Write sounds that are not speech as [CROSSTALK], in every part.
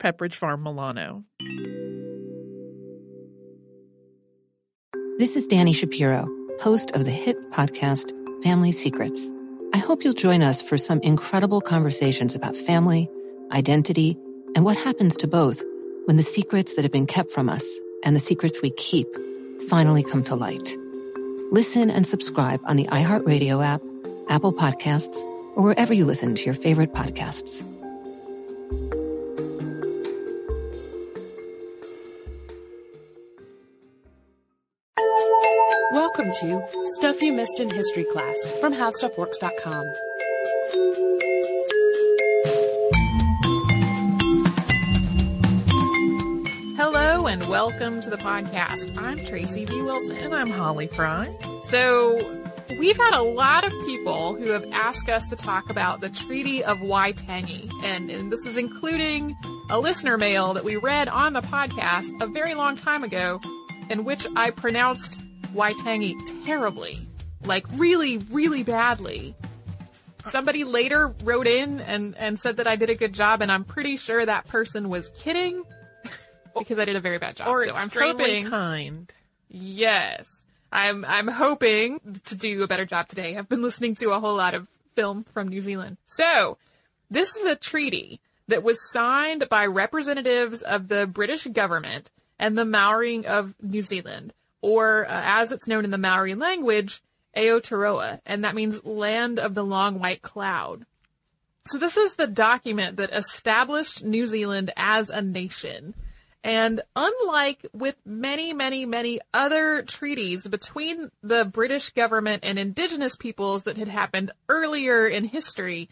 Pepperidge Farm Milano. This is Danny Shapiro, host of the hit podcast Family Secrets. I hope you'll join us for some incredible conversations about family, identity, and what happens to both when the secrets that have been kept from us and the secrets we keep finally come to light. Listen and subscribe on the iHeartRadio app, Apple Podcasts, or wherever you listen to your favorite podcasts. Welcome to Stuff You Missed in History Class from HowStuffWorks.com. Hello and welcome to the podcast. I'm Tracy V. Wilson. And I'm Holly Fry. So, we've had a lot of people who have asked us to talk about the Treaty of Waitangi, and, and this is including a listener mail that we read on the podcast a very long time ago, in which I pronounced Waitangi terribly. Like really, really badly. Somebody later wrote in and, and said that I did a good job, and I'm pretty sure that person was kidding [LAUGHS] because I did a very bad job. Or so I'm hoping, kind. yes, I'm I'm hoping to do a better job today. I've been listening to a whole lot of film from New Zealand. So, this is a treaty that was signed by representatives of the British government and the Maori of New Zealand, or uh, as it's known in the Maori language, Aotearoa, and that means land of the long white cloud. So this is the document that established New Zealand as a nation. And unlike with many, many, many other treaties between the British government and indigenous peoples that had happened earlier in history,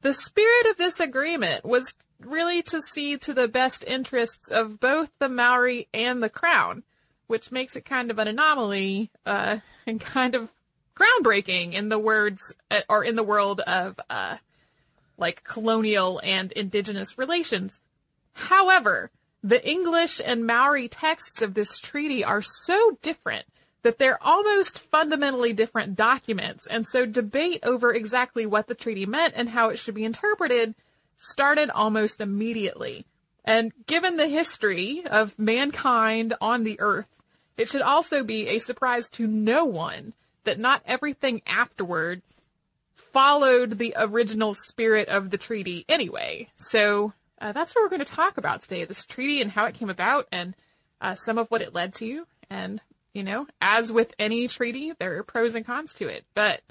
the spirit of this agreement was really to see to the best interests of both the Maori and the crown, which makes it kind of an anomaly, uh, and kind of groundbreaking in the words, uh, or in the world of, uh, like colonial and indigenous relations. However, the English and Maori texts of this treaty are so different that they're almost fundamentally different documents, and so debate over exactly what the treaty meant and how it should be interpreted started almost immediately. And given the history of mankind on the earth, it should also be a surprise to no one that not everything afterward followed the original spirit of the treaty anyway. So uh, that's what we're going to talk about today: this treaty and how it came about, and uh, some of what it led to. And you know, as with any treaty, there are pros and cons to it. But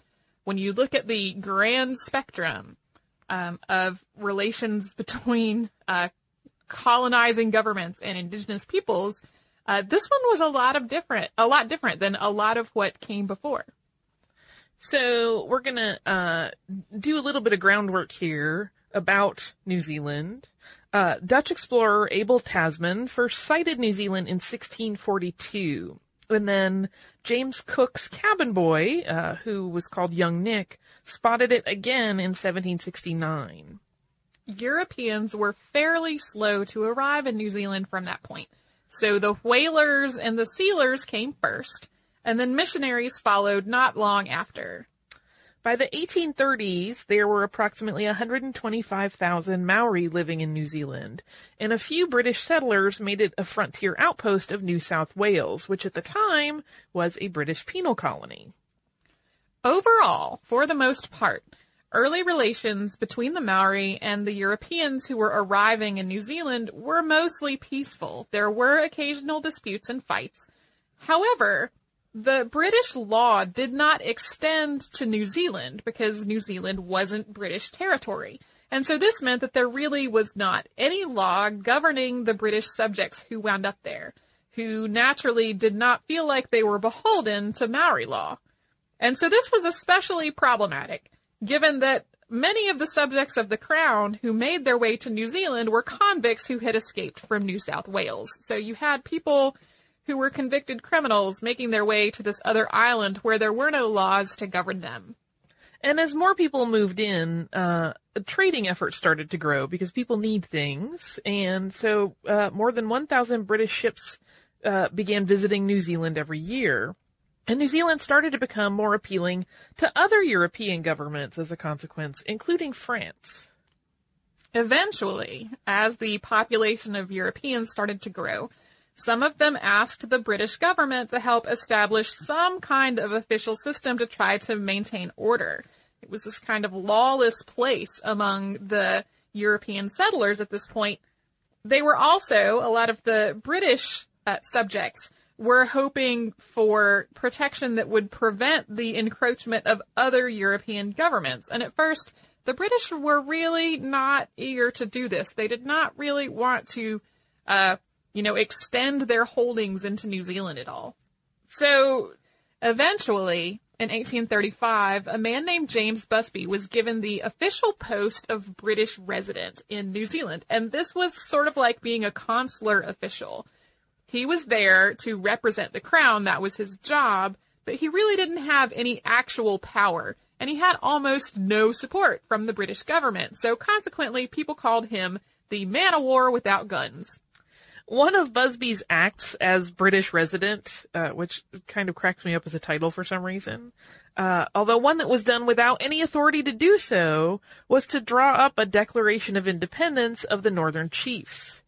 when you look at the grand spectrum um, of relations [LAUGHS] between uh, colonizing governments and indigenous peoples, uh, this one was a lot of different, a lot different than a lot of what came before. So we're gonna uh, do a little bit of groundwork here about New Zealand. Uh, Dutch explorer Abel Tasman first sighted New Zealand in 1642, and then James Cook's cabin boy, uh, who was called Young Nick, spotted it again in 1769. Europeans were fairly slow to arrive in New Zealand from that point. So the whalers and the sealers came first, and then missionaries followed not long after. By the 1830s, there were approximately 125,000 Maori living in New Zealand, and a few British settlers made it a frontier outpost of New South Wales, which at the time was a British penal colony. Overall, for the most part, early relations between the Maori and the Europeans who were arriving in New Zealand were mostly peaceful. There were occasional disputes and fights. However, the British law did not extend to New Zealand because New Zealand wasn't British territory. And so this meant that there really was not any law governing the British subjects who wound up there, who naturally did not feel like they were beholden to Maori law. And so this was especially problematic, given that many of the subjects of the crown who made their way to New Zealand were convicts who had escaped from New South Wales. So you had people who were convicted criminals making their way to this other island where there were no laws to govern them. And as more people moved in, uh, trading efforts started to grow because people need things. And so, uh, more than 1,000 British ships, uh, began visiting New Zealand every year. And New Zealand started to become more appealing to other European governments as a consequence, including France. Eventually, as the population of Europeans started to grow, some of them asked the British government to help establish some kind of official system to try to maintain order. It was this kind of lawless place among the European settlers at this point. They were also, a lot of the British uh, subjects were hoping for protection that would prevent the encroachment of other European governments. And at first, the British were really not eager to do this. They did not really want to uh, you know, extend their holdings into New Zealand at all. So eventually, in 1835, a man named James Busby was given the official post of British resident in New Zealand. And this was sort of like being a consular official. He was there to represent the crown. That was his job, but he really didn't have any actual power. And he had almost no support from the British government. So consequently, people called him the man of war without guns. One of Busby's acts as British resident, uh, which kind of cracks me up as a title for some reason, uh, although one that was done without any authority to do so, was to draw up a Declaration of Independence of the Northern Chiefs.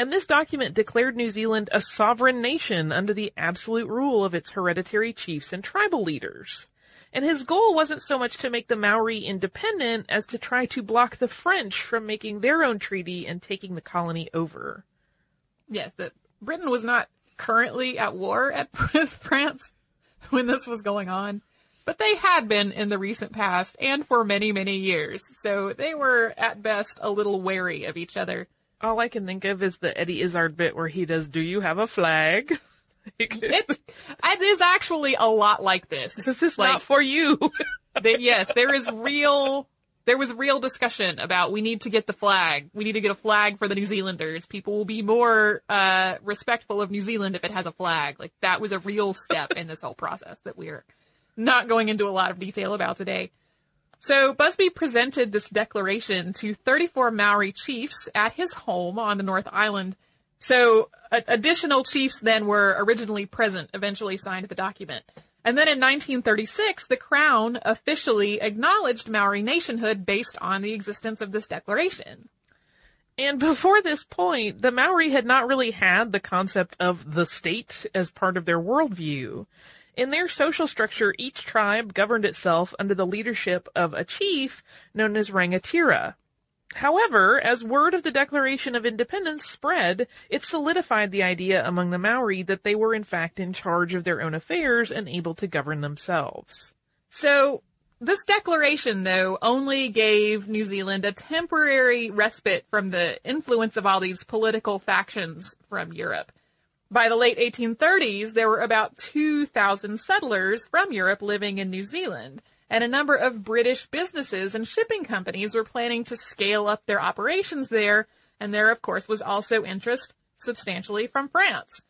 And this document declared New Zealand a sovereign nation under the absolute rule of its hereditary chiefs and tribal leaders. And his goal wasn't so much to make the Maori independent as to try to block the French from making their own treaty and taking the colony over yes, that Britain was not currently at war at, [LAUGHS] with France when this was going on, but they had been in the recent past and for many, many years. So they were at best a little wary of each other. All I can think of is the Eddie Izzard bit where he does, do you have a flag? [LAUGHS] it, it is actually a lot like this. This is like, not for you. [LAUGHS] they, yes, there is real there was real discussion about we need to get the flag. We need to get a flag for the New Zealanders. People will be more uh, respectful of New Zealand if it has a flag. Like that was a real step in this whole process that we're not going into a lot of detail about today. So Busby presented this declaration to 34 Maori chiefs at his home on the North Island. So additional chiefs then were originally present, eventually signed the document. And then in 1936, the Crown officially acknowledged Maori nationhood based on the existence of this declaration. And before this point, the Maori had not really had the concept of the state as part of their worldview. In their social structure, each tribe governed itself under the leadership of a chief known as Rangatira, However, as word of the Declaration of Independence spread, it solidified the idea among the Maori that they were in fact in charge of their own affairs and able to govern themselves. So, this declaration, though, only gave New Zealand a temporary respite from the influence of all these political factions from Europe. By the late 1830s, there were about 2,000 settlers from Europe living in New Zealand and a number of British businesses and shipping companies were planning to scale up their operations there, and there, of course, was also interest substantially from France.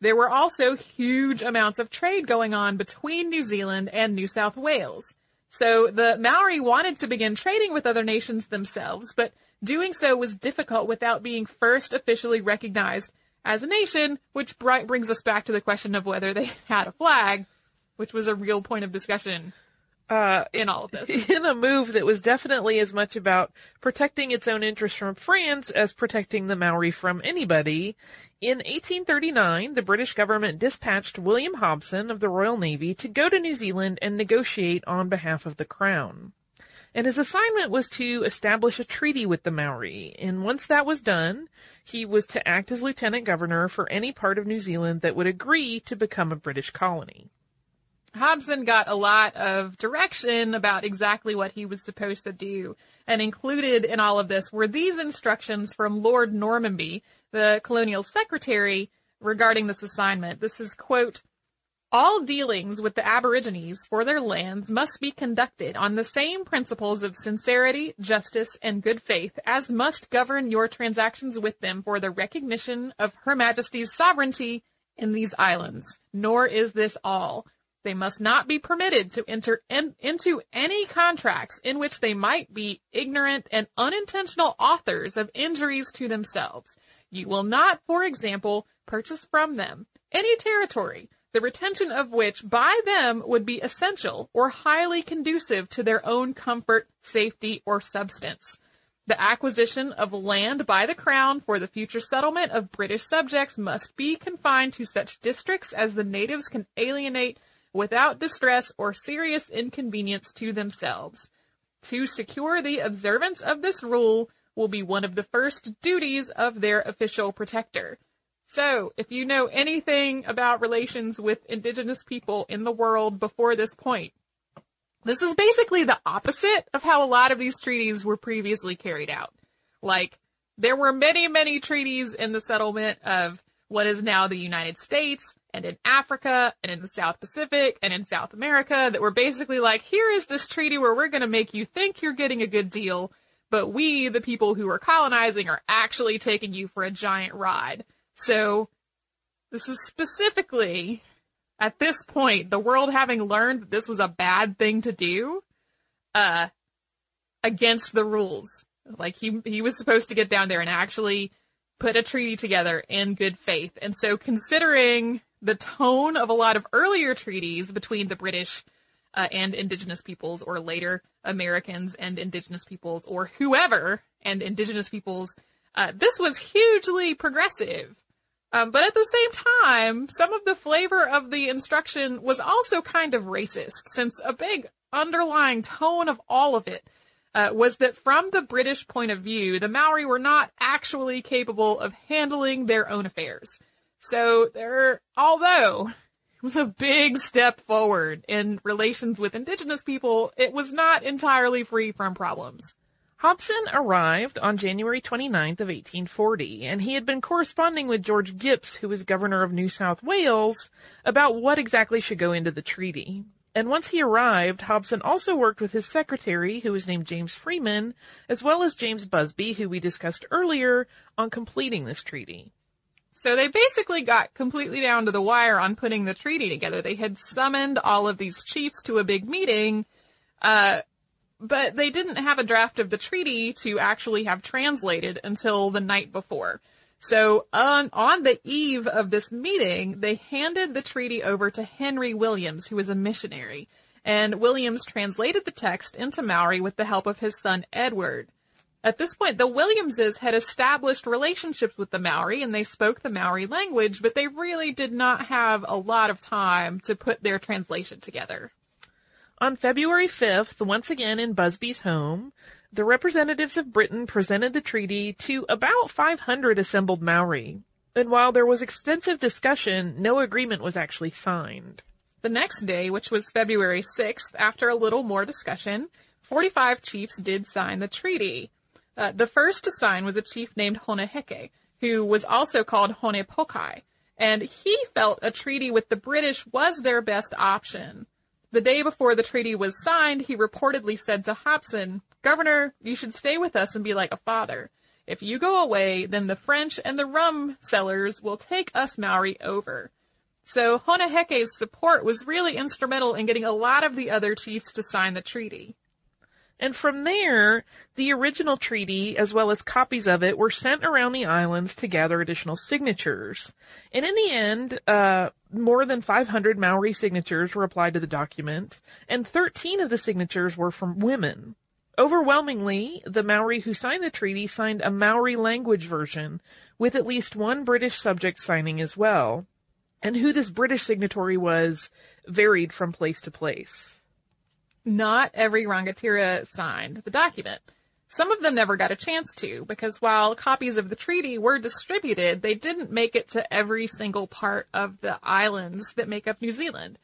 There were also huge amounts of trade going on between New Zealand and New South Wales. So the Maori wanted to begin trading with other nations themselves, but doing so was difficult without being first officially recognized as a nation, which brings us back to the question of whether they [LAUGHS] had a flag, which was a real point of discussion uh, in all of this. [LAUGHS] In a move that was definitely as much about protecting its own interests from France as protecting the Maori from anybody. In 1839, the British government dispatched William Hobson of the Royal Navy to go to New Zealand and negotiate on behalf of the Crown. And his assignment was to establish a treaty with the Maori. And once that was done, he was to act as lieutenant governor for any part of New Zealand that would agree to become a British colony. Hobson got a lot of direction about exactly what he was supposed to do. And included in all of this were these instructions from Lord Normanby, the colonial secretary, regarding this assignment. This is, quote, all dealings with the Aborigines for their lands must be conducted on the same principles of sincerity, justice, and good faith as must govern your transactions with them for the recognition of Her Majesty's sovereignty in these islands. Nor is this all. They must not be permitted to enter in, into any contracts in which they might be ignorant and unintentional authors of injuries to themselves. You will not, for example, purchase from them any territory, the retention of which by them would be essential or highly conducive to their own comfort, safety, or substance. The acquisition of land by the Crown for the future settlement of British subjects must be confined to such districts as the natives can alienate without distress or serious inconvenience to themselves. To secure the observance of this rule will be one of the first duties of their official protector. So, if you know anything about relations with indigenous people in the world before this point, this is basically the opposite of how a lot of these treaties were previously carried out. Like, there were many, many treaties in the settlement of what is now the United States and in Africa and in the South Pacific and in South America that were basically like, here is this treaty where we're going to make you think you're getting a good deal, but we, the people who are colonizing, are actually taking you for a giant ride. So this was specifically at this point, the world having learned that this was a bad thing to do, uh, against the rules. Like he, he was supposed to get down there and actually put a treaty together in good faith. And so considering the tone of a lot of earlier treaties between the British uh, and indigenous peoples or later Americans and indigenous peoples or whoever and indigenous peoples, uh, this was hugely progressive. Um, but at the same time, some of the flavor of the instruction was also kind of racist, since a big underlying tone of all of it uh, was that from the British point of view, the Maori were not actually capable of handling their own affairs. So there, although it was a big step forward in relations with indigenous people, it was not entirely free from problems. Hobson arrived on January 29th of 1840, and he had been corresponding with George Gipps, who was governor of New South Wales, about what exactly should go into the treaty. And once he arrived, Hobson also worked with his secretary, who was named James Freeman, as well as James Busby, who we discussed earlier, on completing this treaty. So they basically got completely down to the wire on putting the treaty together. They had summoned all of these chiefs to a big meeting, uh, but they didn't have a draft of the treaty to actually have translated until the night before. So on, on the eve of this meeting, they handed the treaty over to Henry Williams, who was a missionary. And Williams translated the text into Maori with the help of his son Edward. At this point, the Williamses had established relationships with the Maori and they spoke the Maori language, but they really did not have a lot of time to put their translation together. On February 5th, once again in Busby's home, the representatives of Britain presented the treaty to about 500 assembled Maori. And while there was extensive discussion, no agreement was actually signed. The next day, which was February 6th, after a little more discussion, 45 chiefs did sign the treaty. Uh, the first to sign was a chief named Hone Heke, who was also called Honepokai, and he felt a treaty with the British was their best option. The day before the treaty was signed, he reportedly said to Hobson, Governor, you should stay with us and be like a father. If you go away, then the French and the rum sellers will take us Maori over. So Hone Heke's support was really instrumental in getting a lot of the other chiefs to sign the treaty. And from there, the original treaty, as well as copies of it, were sent around the islands to gather additional signatures. And in the end, uh, more than 500 Maori signatures were applied to the document, and 13 of the signatures were from women. Overwhelmingly, the Maori who signed the treaty signed a Maori language version, with at least one British subject signing as well. And who this British signatory was varied from place to place not every Rangatira signed the document. Some of them never got a chance to, because while copies of the treaty were distributed, they didn't make it to every single part of the islands that make up New Zealand.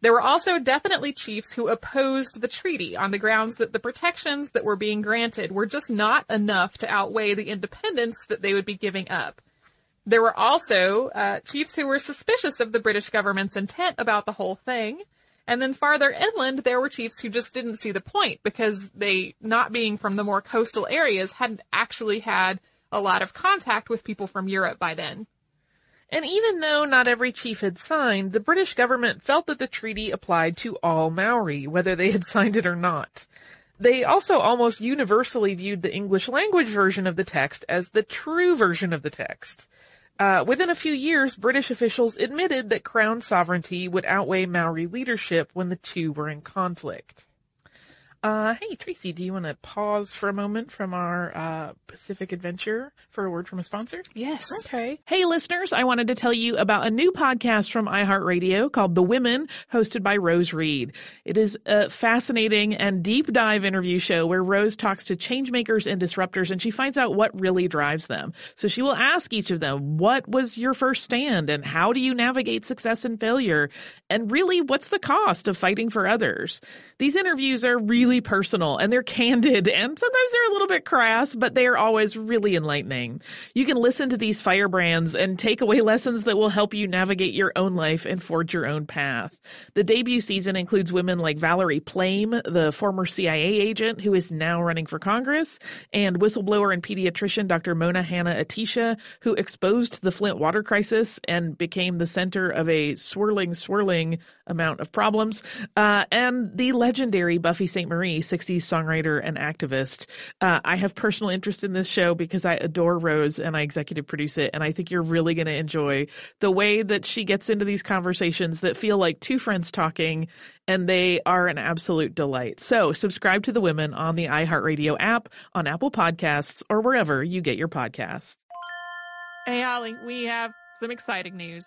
There were also definitely chiefs who opposed the treaty on the grounds that the protections that were being granted were just not enough to outweigh the independence that they would be giving up. There were also uh, chiefs who were suspicious of the British government's intent about the whole thing. And then farther inland, there were chiefs who just didn't see the point because they, not being from the more coastal areas, hadn't actually had a lot of contact with people from Europe by then. And even though not every chief had signed, the British government felt that the treaty applied to all Maori, whether they had [LAUGHS] signed it or not. They also almost universally viewed the English language version of the text as the true version of the text. Uh, within a few years, British officials admitted that crown sovereignty would outweigh Maori leadership when the two were in conflict. Uh, hey, Tracy, do you want to pause for a moment from our uh, Pacific adventure for a word from a sponsor? Yes. Okay. Hey, listeners, I wanted to tell you about a new podcast from iHeartRadio called The Women, hosted by Rose Reed. It is a fascinating and deep dive interview show where Rose talks to changemakers and disruptors and she finds out what really drives them. So she will ask each of them, what was your first stand and how do you navigate success and failure? And really, what's the cost of fighting for others? These interviews are really personal and they're candid and sometimes they're a little bit crass, but they are always really enlightening. You can listen to these firebrands and take away lessons that will help you navigate your own life and forge your own path. The debut season includes women like Valerie Plame, the former CIA agent who is now running for Congress, and whistleblower and pediatrician Dr. Mona Hanna-Attisha, who exposed the Flint water crisis and became the center of a swirling, swirling amount of problems, uh, and the legendary Buffy Sainte-Marie, 60s songwriter and activist. Uh, I have personal interest in this show because I adore Rose and I executive produce it, and I think you're really going to enjoy the way that she gets into these conversations that feel like two friends talking, and they are an absolute delight. So subscribe to The Women on the iHeartRadio app, on Apple Podcasts, or wherever you get your podcasts. Hey, Holly, we have some exciting news.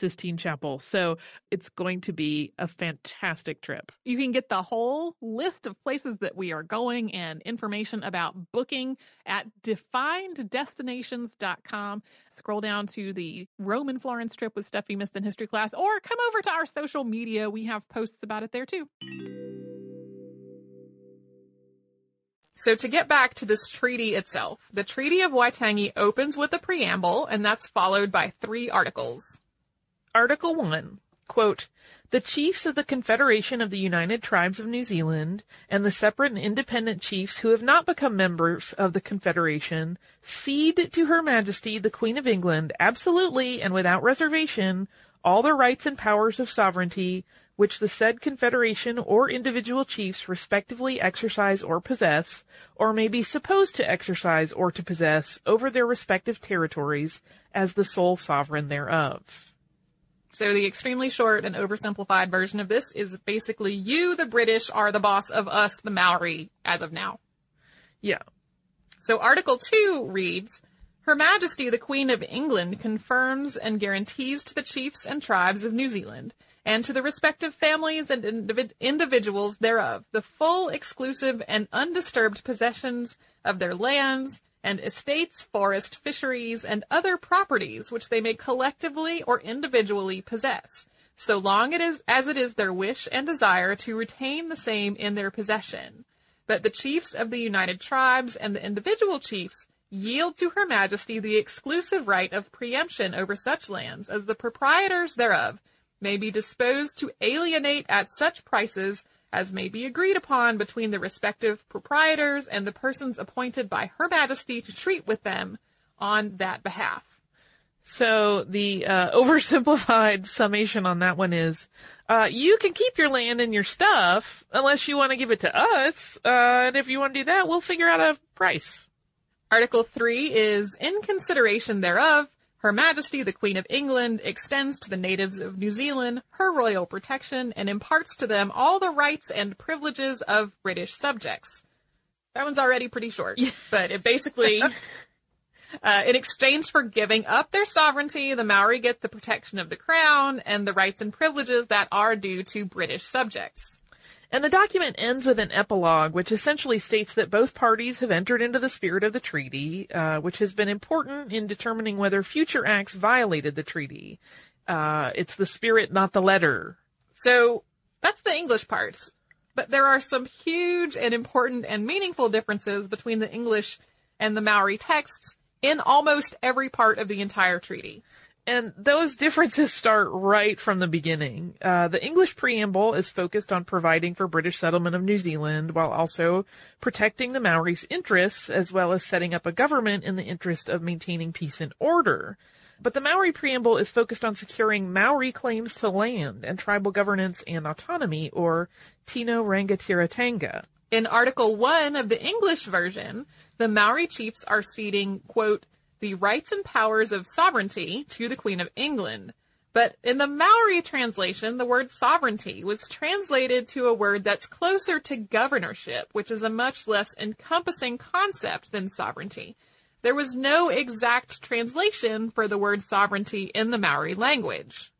Sistine Chapel. So it's going to be a fantastic trip. You can get the whole list of places that we are going and information about booking at defineddestinations.com. Scroll down to the Roman Florence trip with stuff you missed in history class, or come over to our social media. We have posts about it there too. So to get back to this treaty itself, the Treaty of Waitangi opens with a preamble, and that's followed by three articles. Article 1, quote, the chiefs of the Confederation of the United Tribes of New Zealand and the separate and independent chiefs who have not become members of the Confederation cede to Her Majesty the Queen of England absolutely and without reservation all the rights and powers of sovereignty which the said confederation or individual chiefs respectively exercise or possess, or may be supposed to exercise or to possess over their respective territories as the sole sovereign thereof. So the extremely short and oversimplified version of this is basically you, the British, are the boss of us, the Maori, as of now. Yeah. So Article 2 reads, Her Majesty the Queen of England confirms and guarantees to the chiefs and tribes of New Zealand and to the respective families and individ- individuals thereof the full, exclusive, and undisturbed possessions of their lands, and estates, forest, fisheries, and other properties which they may collectively or individually possess, so long it is as it is their wish and desire to retain the same in their possession. But the chiefs of the United Tribes and the individual chiefs yield to Her Majesty the exclusive right of preemption over such lands as the proprietors thereof may be disposed to alienate at such prices as may be agreed upon between the respective proprietors and the persons appointed by Her Majesty to treat with them on that behalf. So the uh, [LAUGHS] oversimplified summation on that one is, uh, you can keep your land and your stuff unless you want to give it to us, uh, and if you want to do that, we'll figure out a price. Article 3 is, in consideration thereof, Her Majesty the Queen of England extends to the natives of New Zealand her royal protection and imparts to them all the rights and privileges of British subjects. That one's already pretty short, but it basically, [LAUGHS] uh, in exchange for giving up their sovereignty, the Maori get the protection of the crown and the rights and privileges that are due to British subjects. And the document ends with an epilogue, which essentially states that both parties have entered into the spirit of the treaty, uh, which has been important in determining whether future acts violated the treaty. Uh, it's the spirit, not the letter. So that's the English parts. But there are some huge and important and meaningful differences between the English and the Maori texts in almost every part of the entire treaty. And those differences [LAUGHS] start right from the beginning. Uh, the English preamble is focused on providing for British settlement of New Zealand while also protecting the Maoris' interests as well as setting up a government in the interest of maintaining peace and order. But the Maori preamble is focused on securing Maori claims to land and tribal governance and autonomy, or Tino Rangatiratanga. In Article 1 of the English version, the Maori chiefs are ceding, quote, the rights and powers of sovereignty to the Queen of England. But in the Maori translation, the word sovereignty was translated to a word that's closer to governorship, which is a much less encompassing concept than sovereignty. There was no exact translation for the word sovereignty in the Maori language.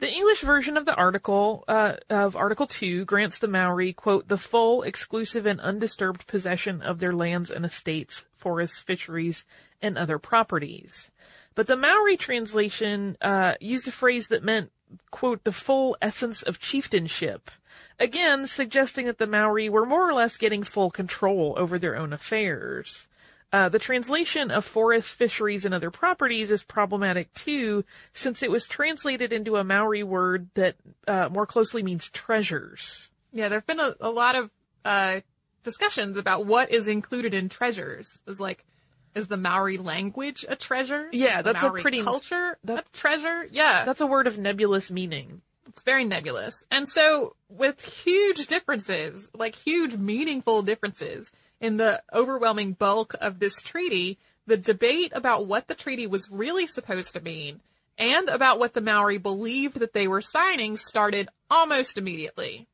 The English version of the article uh, of Article Two grants the Maori quote the full, exclusive, and undisturbed possession of their lands and estates, forests, fisheries, and other properties. But the Maori translation uh, used a phrase that meant quote the full essence of chieftainship. Again, suggesting that the Maori were more or less getting full control over their own affairs. Uh, the translation of forests, fisheries, and other properties is problematic too, since it was translated into a Maori word that uh, more closely means treasures. Yeah, there have been a, a lot of uh, discussions about what is included in treasures. Is like, is the Maori language a treasure? Yeah, Is that's a pretty- culture that- a treasure. Yeah, That's a word of nebulous meaning. It's very nebulous. And so with huge differences, like huge meaningful differences in the overwhelming bulk of this treaty, the debate about what the treaty was really supposed to mean and about what the Maori believed that they were signing started almost immediately.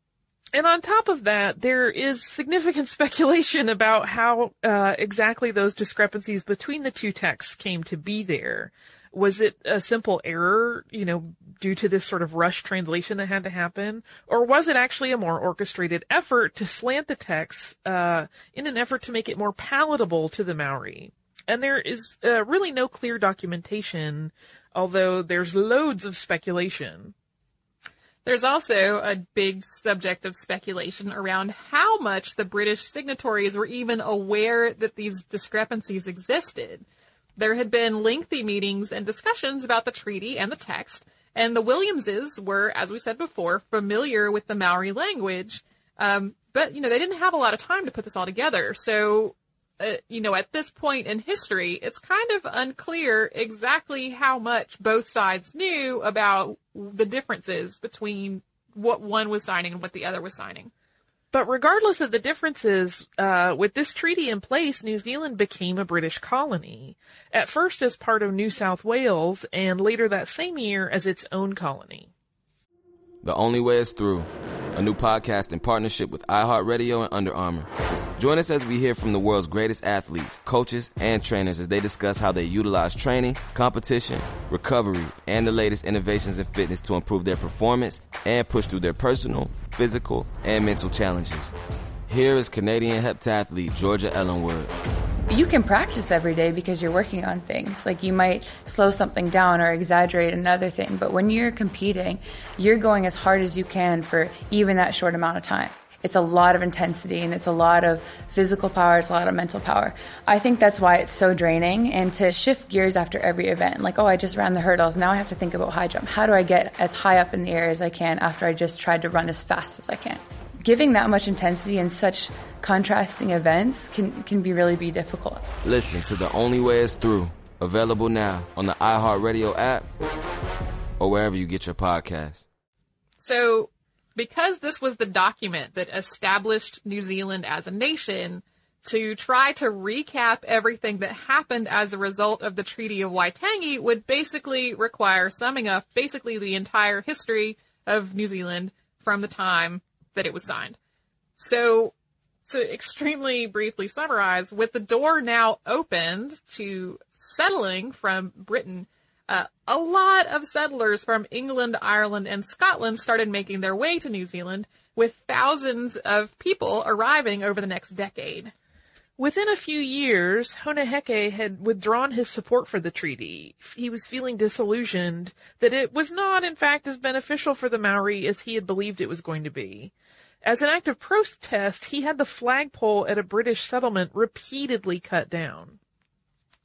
And on top of that, there is significant [LAUGHS] speculation about how uh, exactly those discrepancies between the two texts came to be there. Was it a simple error, you know, due to this sort of rush translation that had to happen? Or was it actually a more orchestrated effort to slant the text uh, in an effort to make it more palatable to the Maori? And there is uh, really no clear documentation, although there's loads of speculation. There's also a big subject of speculation around how much the British signatories were even aware that these discrepancies existed. There had been lengthy meetings and discussions about the treaty and the text, and the Williamses were, as we said before, familiar with the Maori language, um, but you know they didn't have a lot of time to put this all together. So, uh, you know, at this point in history, it's kind of unclear exactly how much both sides knew about the differences between what one was signing and what the other was signing. But regardless of the differences, uh, with this treaty in place, New Zealand became a British colony. At first as part of New South Wales, and later that same year as its own colony. The Only Way is Through, a new podcast in partnership with iHeartRadio and Under Armour. Join us as we hear from the world's greatest athletes, coaches, and trainers as they discuss how they utilize training, competition, recovery, and the latest innovations in fitness to improve their performance and push through their personal, physical, and mental challenges. Here is Canadian heptathlete Georgia Ellenwood. You can practice every day because you're working on things. Like you might slow something down or exaggerate another thing, but when you're competing, you're going as hard as you can for even that short amount of time. It's a lot of intensity and it's a lot of physical power, it's a lot of mental power. I think that's why it's so draining and to shift gears after every event. Like, oh, I just ran the hurdles. Now I have to think about high jump. How do I get as high up in the air as I can after I just tried to run as fast as I can? Giving that much intensity in such contrasting events can, can be really be difficult. Listen to The Only Way is Through, available now on the iHeartRadio app or wherever you get your podcasts. So, because this was the document that established New Zealand as a nation, to try to recap everything that happened as a result of the Treaty of Waitangi would basically require summing up basically the entire history of New Zealand from the time that it was signed. So, to extremely briefly summarize, with the door now opened to settling from Britain, uh, a lot of settlers from England, Ireland, and Scotland started making their way to New Zealand, with thousands of people arriving over the next decade. Within a few years, Hone Heke had withdrawn his support for the treaty. He was feeling disillusioned that it was not, in fact, as beneficial for the Maori as he had believed it was going to be. As an act of protest, he had the flagpole at a British settlement repeatedly cut down.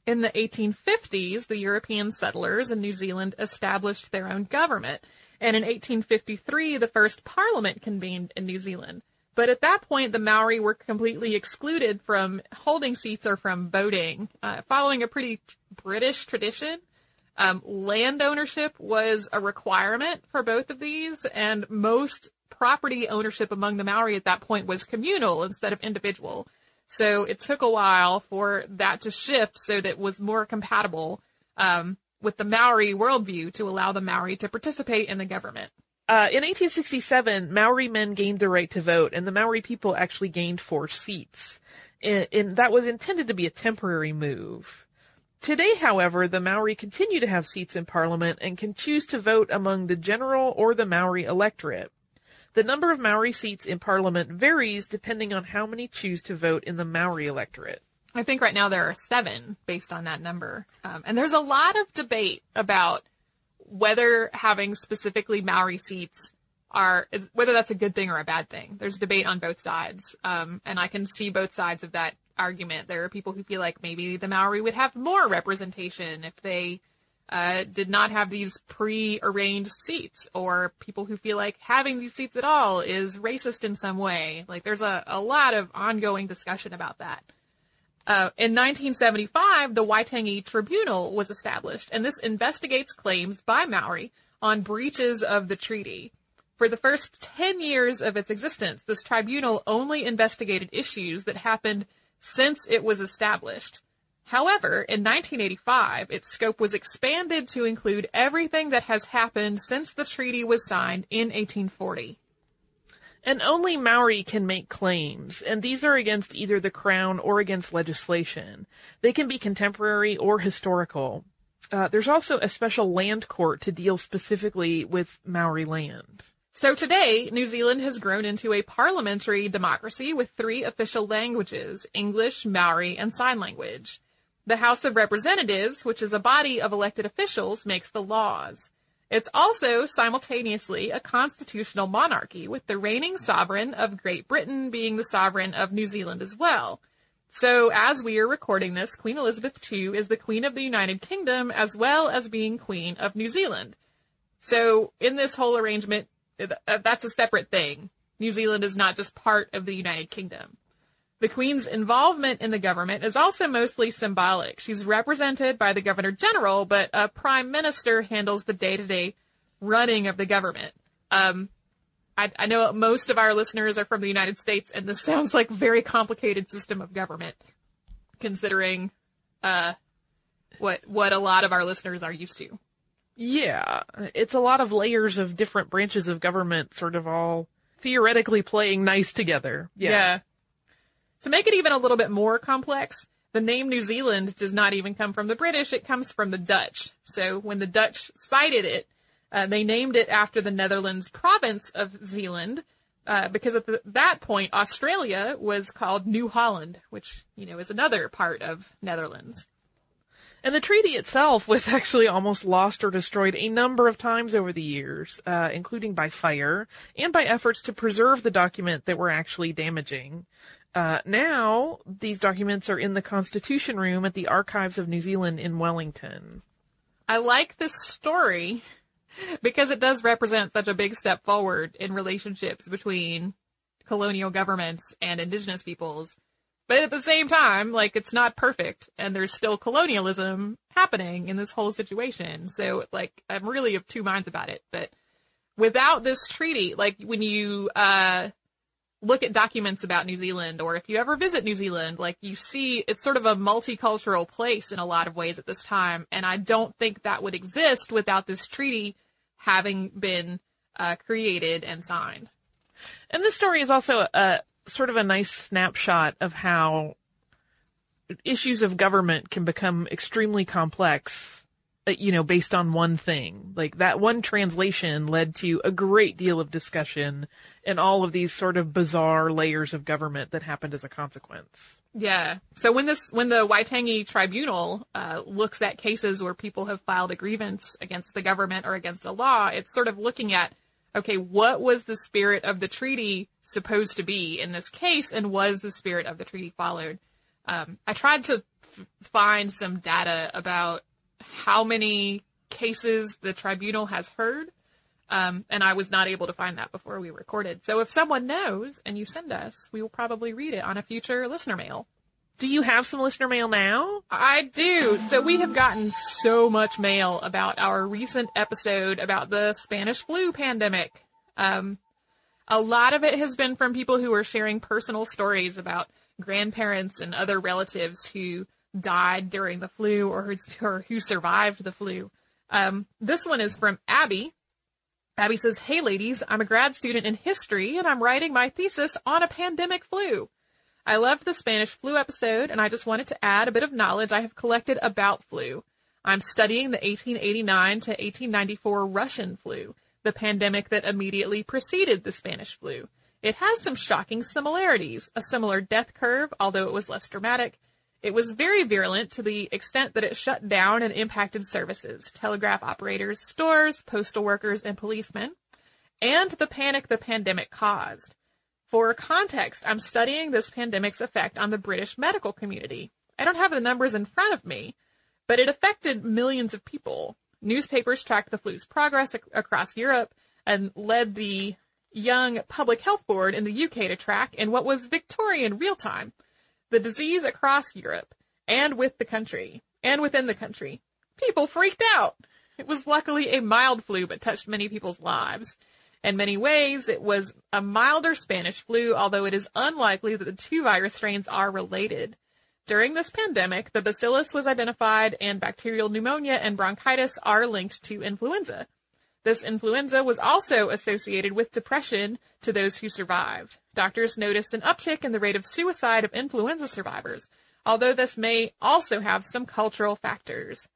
In the 1850s, the European settlers in New Zealand established their own government, and in 1853, the first parliament convened in New Zealand. But at that point, the Maori were completely excluded from holding seats or from voting. Uh, following a pretty British tradition, um, land ownership was a requirement for both of these, and most property ownership among the Maori at that point was communal instead of individual. So it took a while for that to shift so that it was more compatible um, with the Maori worldview to allow the Maori to participate in the government. Uh, in 1867, Maori men gained the right to vote, and the Maori people actually gained four seats. And, and that was intended to be a temporary move. Today, however, the Maori continue to have seats in Parliament and can choose to vote among the general or the Maori electorate. The number of Maori seats in Parliament varies depending on how many choose to vote in the Maori electorate. I think right now there are seven based on that number. Um, and there's a lot of debate about whether having specifically Maori seats are whether that's a good thing or a bad thing. There's debate on both sides, um, and I can see both sides of that argument. There are people who feel like maybe the Maori would have more representation if they uh, did not have these pre-arranged seats, or people who feel like having these seats at all is racist in some way. Like there's a, a lot of ongoing discussion about that. Uh, in 1975, the Waitangi Tribunal was established, and this investigates claims by Maori on breaches of the treaty. For the first 10 years of its existence, this tribunal only investigated issues that happened since it was established. However, in 1985, its scope was expanded to include everything that has happened since the treaty was signed in 1840. And only Maori can make claims, and these are against either the crown or against legislation. They can be contemporary or historical. Uh, there's also a special land court to deal specifically with Maori land. So today, New Zealand has grown into a parliamentary democracy with three official languages, English, Maori, and Sign Language. The House of Representatives, which is a body of elected officials, makes the laws. It's also simultaneously a constitutional monarchy, with the reigning sovereign of Great Britain being the sovereign of New Zealand as well. So, as we are recording this, Queen Elizabeth II is the Queen of the United Kingdom as well as being Queen of New Zealand. So, in this whole arrangement, that's a separate thing. New Zealand is not just part of the United Kingdom. The Queen's involvement in the government is also mostly symbolic. She's represented by the Governor General, but a Prime Minister handles the day to day running of the government. Um, I, I, know most of our listeners are from the United States, and this [LAUGHS] sounds like a very complicated system of government, considering uh, what what a lot of our listeners are used to. Yeah, it's a lot of layers of different branches of government, sort of all theoretically playing nice together. Yeah. yeah. To make it even a little bit more complex, the name New Zealand does not even come from the British, it comes from the Dutch. So when the Dutch sighted it, uh, they named it after the Netherlands province of Zeeland, uh, because at the, that point, Australia was called New Holland, which, you know, is another part of Netherlands. And the treaty itself [LAUGHS] was actually almost lost or destroyed a number of times over the years, uh, including by fire and by efforts to preserve the document that were actually damaging. Uh, now, these documents are in the Constitution Room at the Archives of New Zealand in Wellington. I like this story because it does represent such a big step forward in relationships between colonial governments and indigenous peoples. But at the same time, like, it's not perfect, and there's still colonialism happening in this whole situation. So, like, I'm really of two minds about it. But without this treaty, like, when you, uh, look at documents about New Zealand or if you ever visit New Zealand, like you see it's sort of a multicultural place in a lot of ways at this time. And I don't think that would exist without this treaty having been uh, created and signed. And this story is also a sort of a nice snapshot of how issues of government can become extremely complex, you know, based on one thing. Like that one translation led to a great deal of discussion and all of these sort of bizarre layers of government that happened as a consequence. Yeah. So when this, when the Waitangi Tribunal uh, looks at cases where people have filed a grievance against the government or against a law, it's sort of looking at, okay, what was the spirit of the treaty supposed to be in this case, and was the spirit of the treaty followed? Um, I tried to f- find some data about how many cases the tribunal has heard. Um, and I was not able to find that before we recorded. So if someone knows and you send us, we will probably read it on a future listener mail. Do you have some listener mail now? I do. So we have gotten so much mail about our recent episode about the Spanish flu pandemic. Um, a lot of it has been from people who are sharing personal stories about grandparents and other relatives who died during the flu or who, or who survived the flu. Um, this one is from Abby, Abby says, Hey ladies, I'm a grad student in history and I'm writing my thesis on a pandemic flu. I loved the Spanish flu episode and I just wanted to add a bit of knowledge I have collected about flu. I'm studying the 1889 to 1894 Russian flu, the pandemic that immediately preceded the Spanish flu. It has some shocking similarities, a similar death curve, although it was less dramatic, it was very virulent to the extent that it shut down and impacted services, telegraph operators, stores, postal workers, and policemen, and the panic the pandemic caused. For context, I'm studying this pandemic's effect on the British medical community. I don't have the numbers in front of me, but it affected millions of people. Newspapers tracked the flu's progress ac- across Europe and led the Young Public Health Board in the UK to track in what was Victorian real time the disease across Europe and with the country and within the country. People freaked out. It was luckily a mild flu, but touched many people's lives. In many ways, it was a milder Spanish flu, although it is unlikely that the two virus strains are related. During this pandemic, the bacillus was identified and bacterial pneumonia and bronchitis are linked to influenza. This influenza was also associated with depression to those who survived. Doctors noticed an uptick in the rate of suicide of influenza survivors, although this may also have some cultural factors.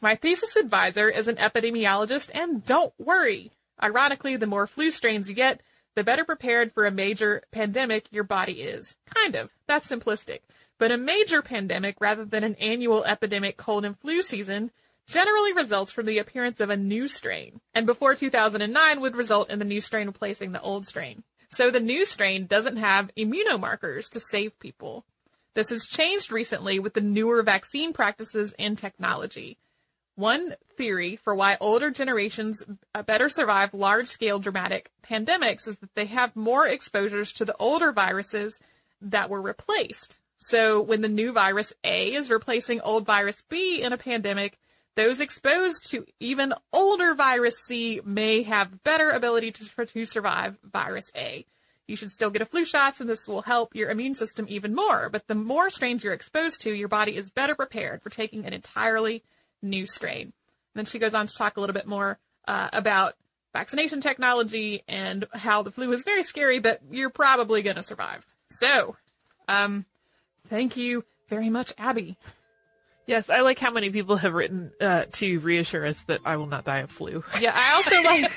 My thesis advisor is an epidemiologist, and don't worry. Ironically, the more flu strains you get, the better prepared for a major pandemic your body is. Kind of. That's simplistic. But a major pandemic, rather than an annual epidemic cold and flu season, generally results from the appearance of a new strain, and before 2009 would result in the new strain replacing the old strain. So the new strain doesn't have immunomarkers to save people. This has changed recently with the newer vaccine practices and technology. One theory for why older generations uh, better survive large scale dramatic pandemics is that they have more exposures to the older viruses that were replaced. So when the new virus A is replacing old virus B in a pandemic, those exposed to even older virus C may have better ability to, to survive virus A. You should still get a flu shot and this will help your immune system even more. But the more strains you're exposed to, your body is better prepared for taking an entirely new strain. And then she goes on to talk a little bit more uh, about vaccination technology and how the flu is very scary, but you're probably going to survive. So, um, thank you very much, Abby. Yes, I like how many people have written uh, to reassure us that I will not die of flu. [LAUGHS] Yeah, I also like.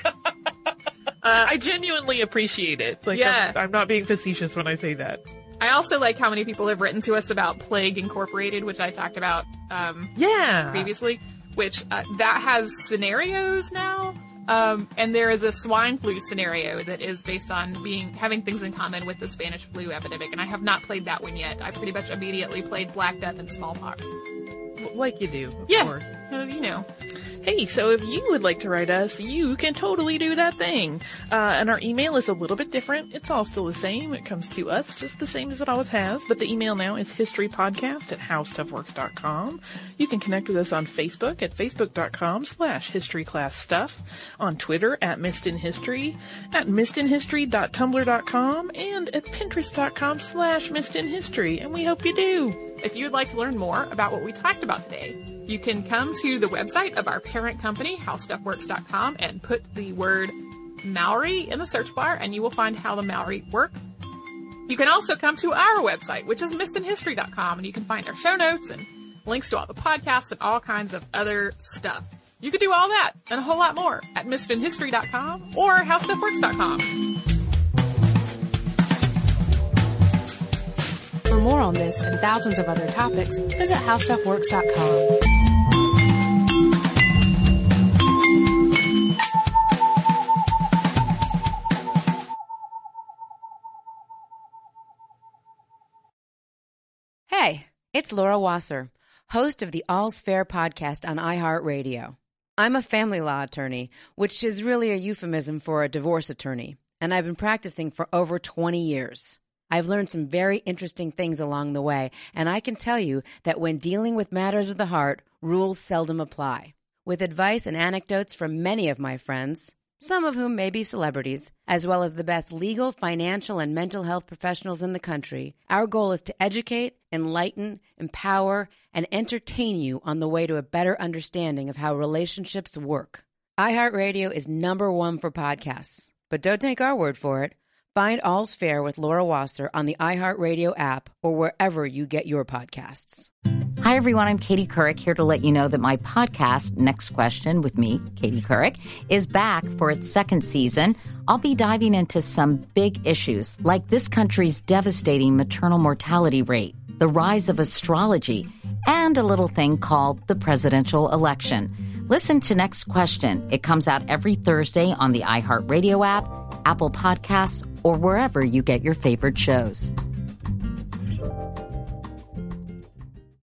[LAUGHS] Uh, I genuinely appreciate it. Like, Yeah. I'm, I'm not being facetious when I say that. I also like how many people have written to us about Plague Incorporated, which I talked about um, Yeah. previously, which uh, that has scenarios now. Um, and there is a swine flu scenario that is based on being having things in common with the Spanish flu epidemic, and I have not played that one yet. I pretty much immediately played Black Death and smallpox. Like you do, of Yeah, course. uh, you know. Hey, so if you would like to write us, you can totally do that thing. Uh, and our email is a little bit different. It's all still the same. It comes to us just the same as it always has. But the email now is historypodcast at howstuffworks.com. You can connect with us on Facebook at facebook.com slash historyclassstuff, on Twitter at missedinhistory, at missedinhistory.tumblr.com, and at pinterest.com slash missedinhistory, and we hope you do. If you'd like to learn more about what we talked about today, you can come to the website of our parent company, howstuffworks.com, and put the word Maori in the search bar, and you will find how the Maori work. You can also come to our website, which is missedinhistory.com, and you can find our show notes and links to all the podcasts and all kinds of other stuff. You can do all that and a whole lot more at missedinhistory.com or howstuffworks.com. For more on this and thousands of other topics, visit howstuffworks.com. Hey, it's Laura Wasser, host of the All's Fair podcast on iHeartRadio. I'm a family law attorney, which is really a euphemism for a divorce attorney, and I've been practicing for over 20 years. I've learned some very interesting things along the way, and I can tell you that when dealing with matters of the heart, rules seldom apply. With advice and anecdotes from many of my friends, some of whom may be celebrities, as well as the best legal, financial, and mental health professionals in the country, our goal is to educate, enlighten, empower, and entertain you on the way to a better understanding of how relationships work. iHeartRadio is number one for podcasts, but don't take our word for it. Find All's Fair with Laura Wasser on the iHeartRadio app or wherever you get your podcasts. Hi, everyone. I'm Katie Couric here to let you know that my podcast, Next Question with me, Katie Couric, is back for its second season. I'll be diving into some big issues like this country's devastating maternal mortality rate, the rise of astrology, and a little thing called the presidential election. Listen to Next Question. It comes out every Thursday on the iHeartRadio app, Apple Podcasts, or wherever you get your favorite shows.